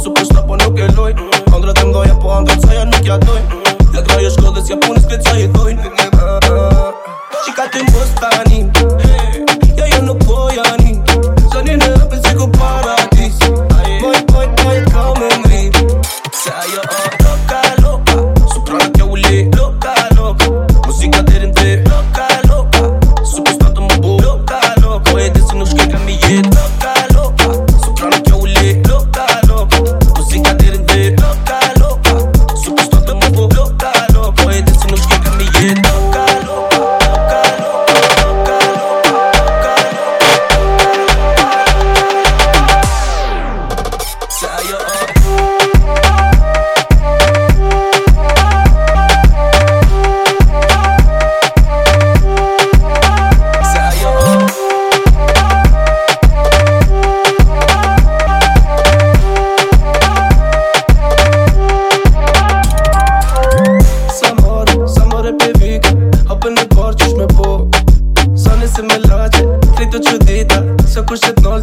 su për po nuk e loj Kondrat e mdoja po angrat saja nuk ja doj Ja kraje shkodhe si ja punis kret saja i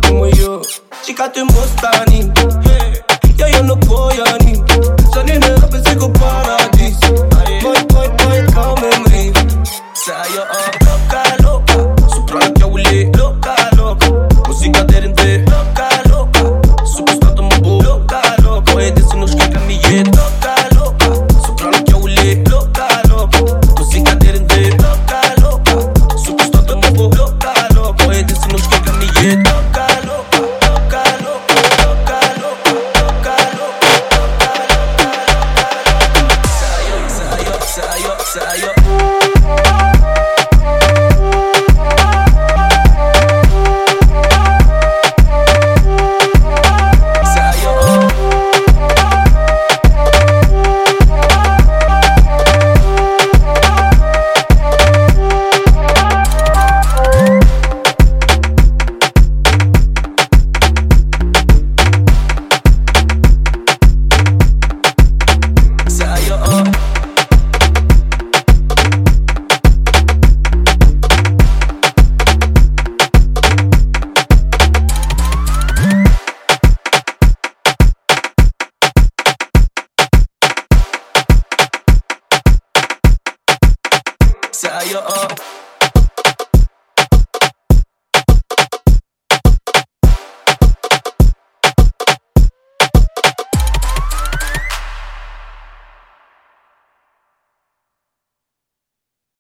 the way you. She got the most honey. no go, ni. fire up.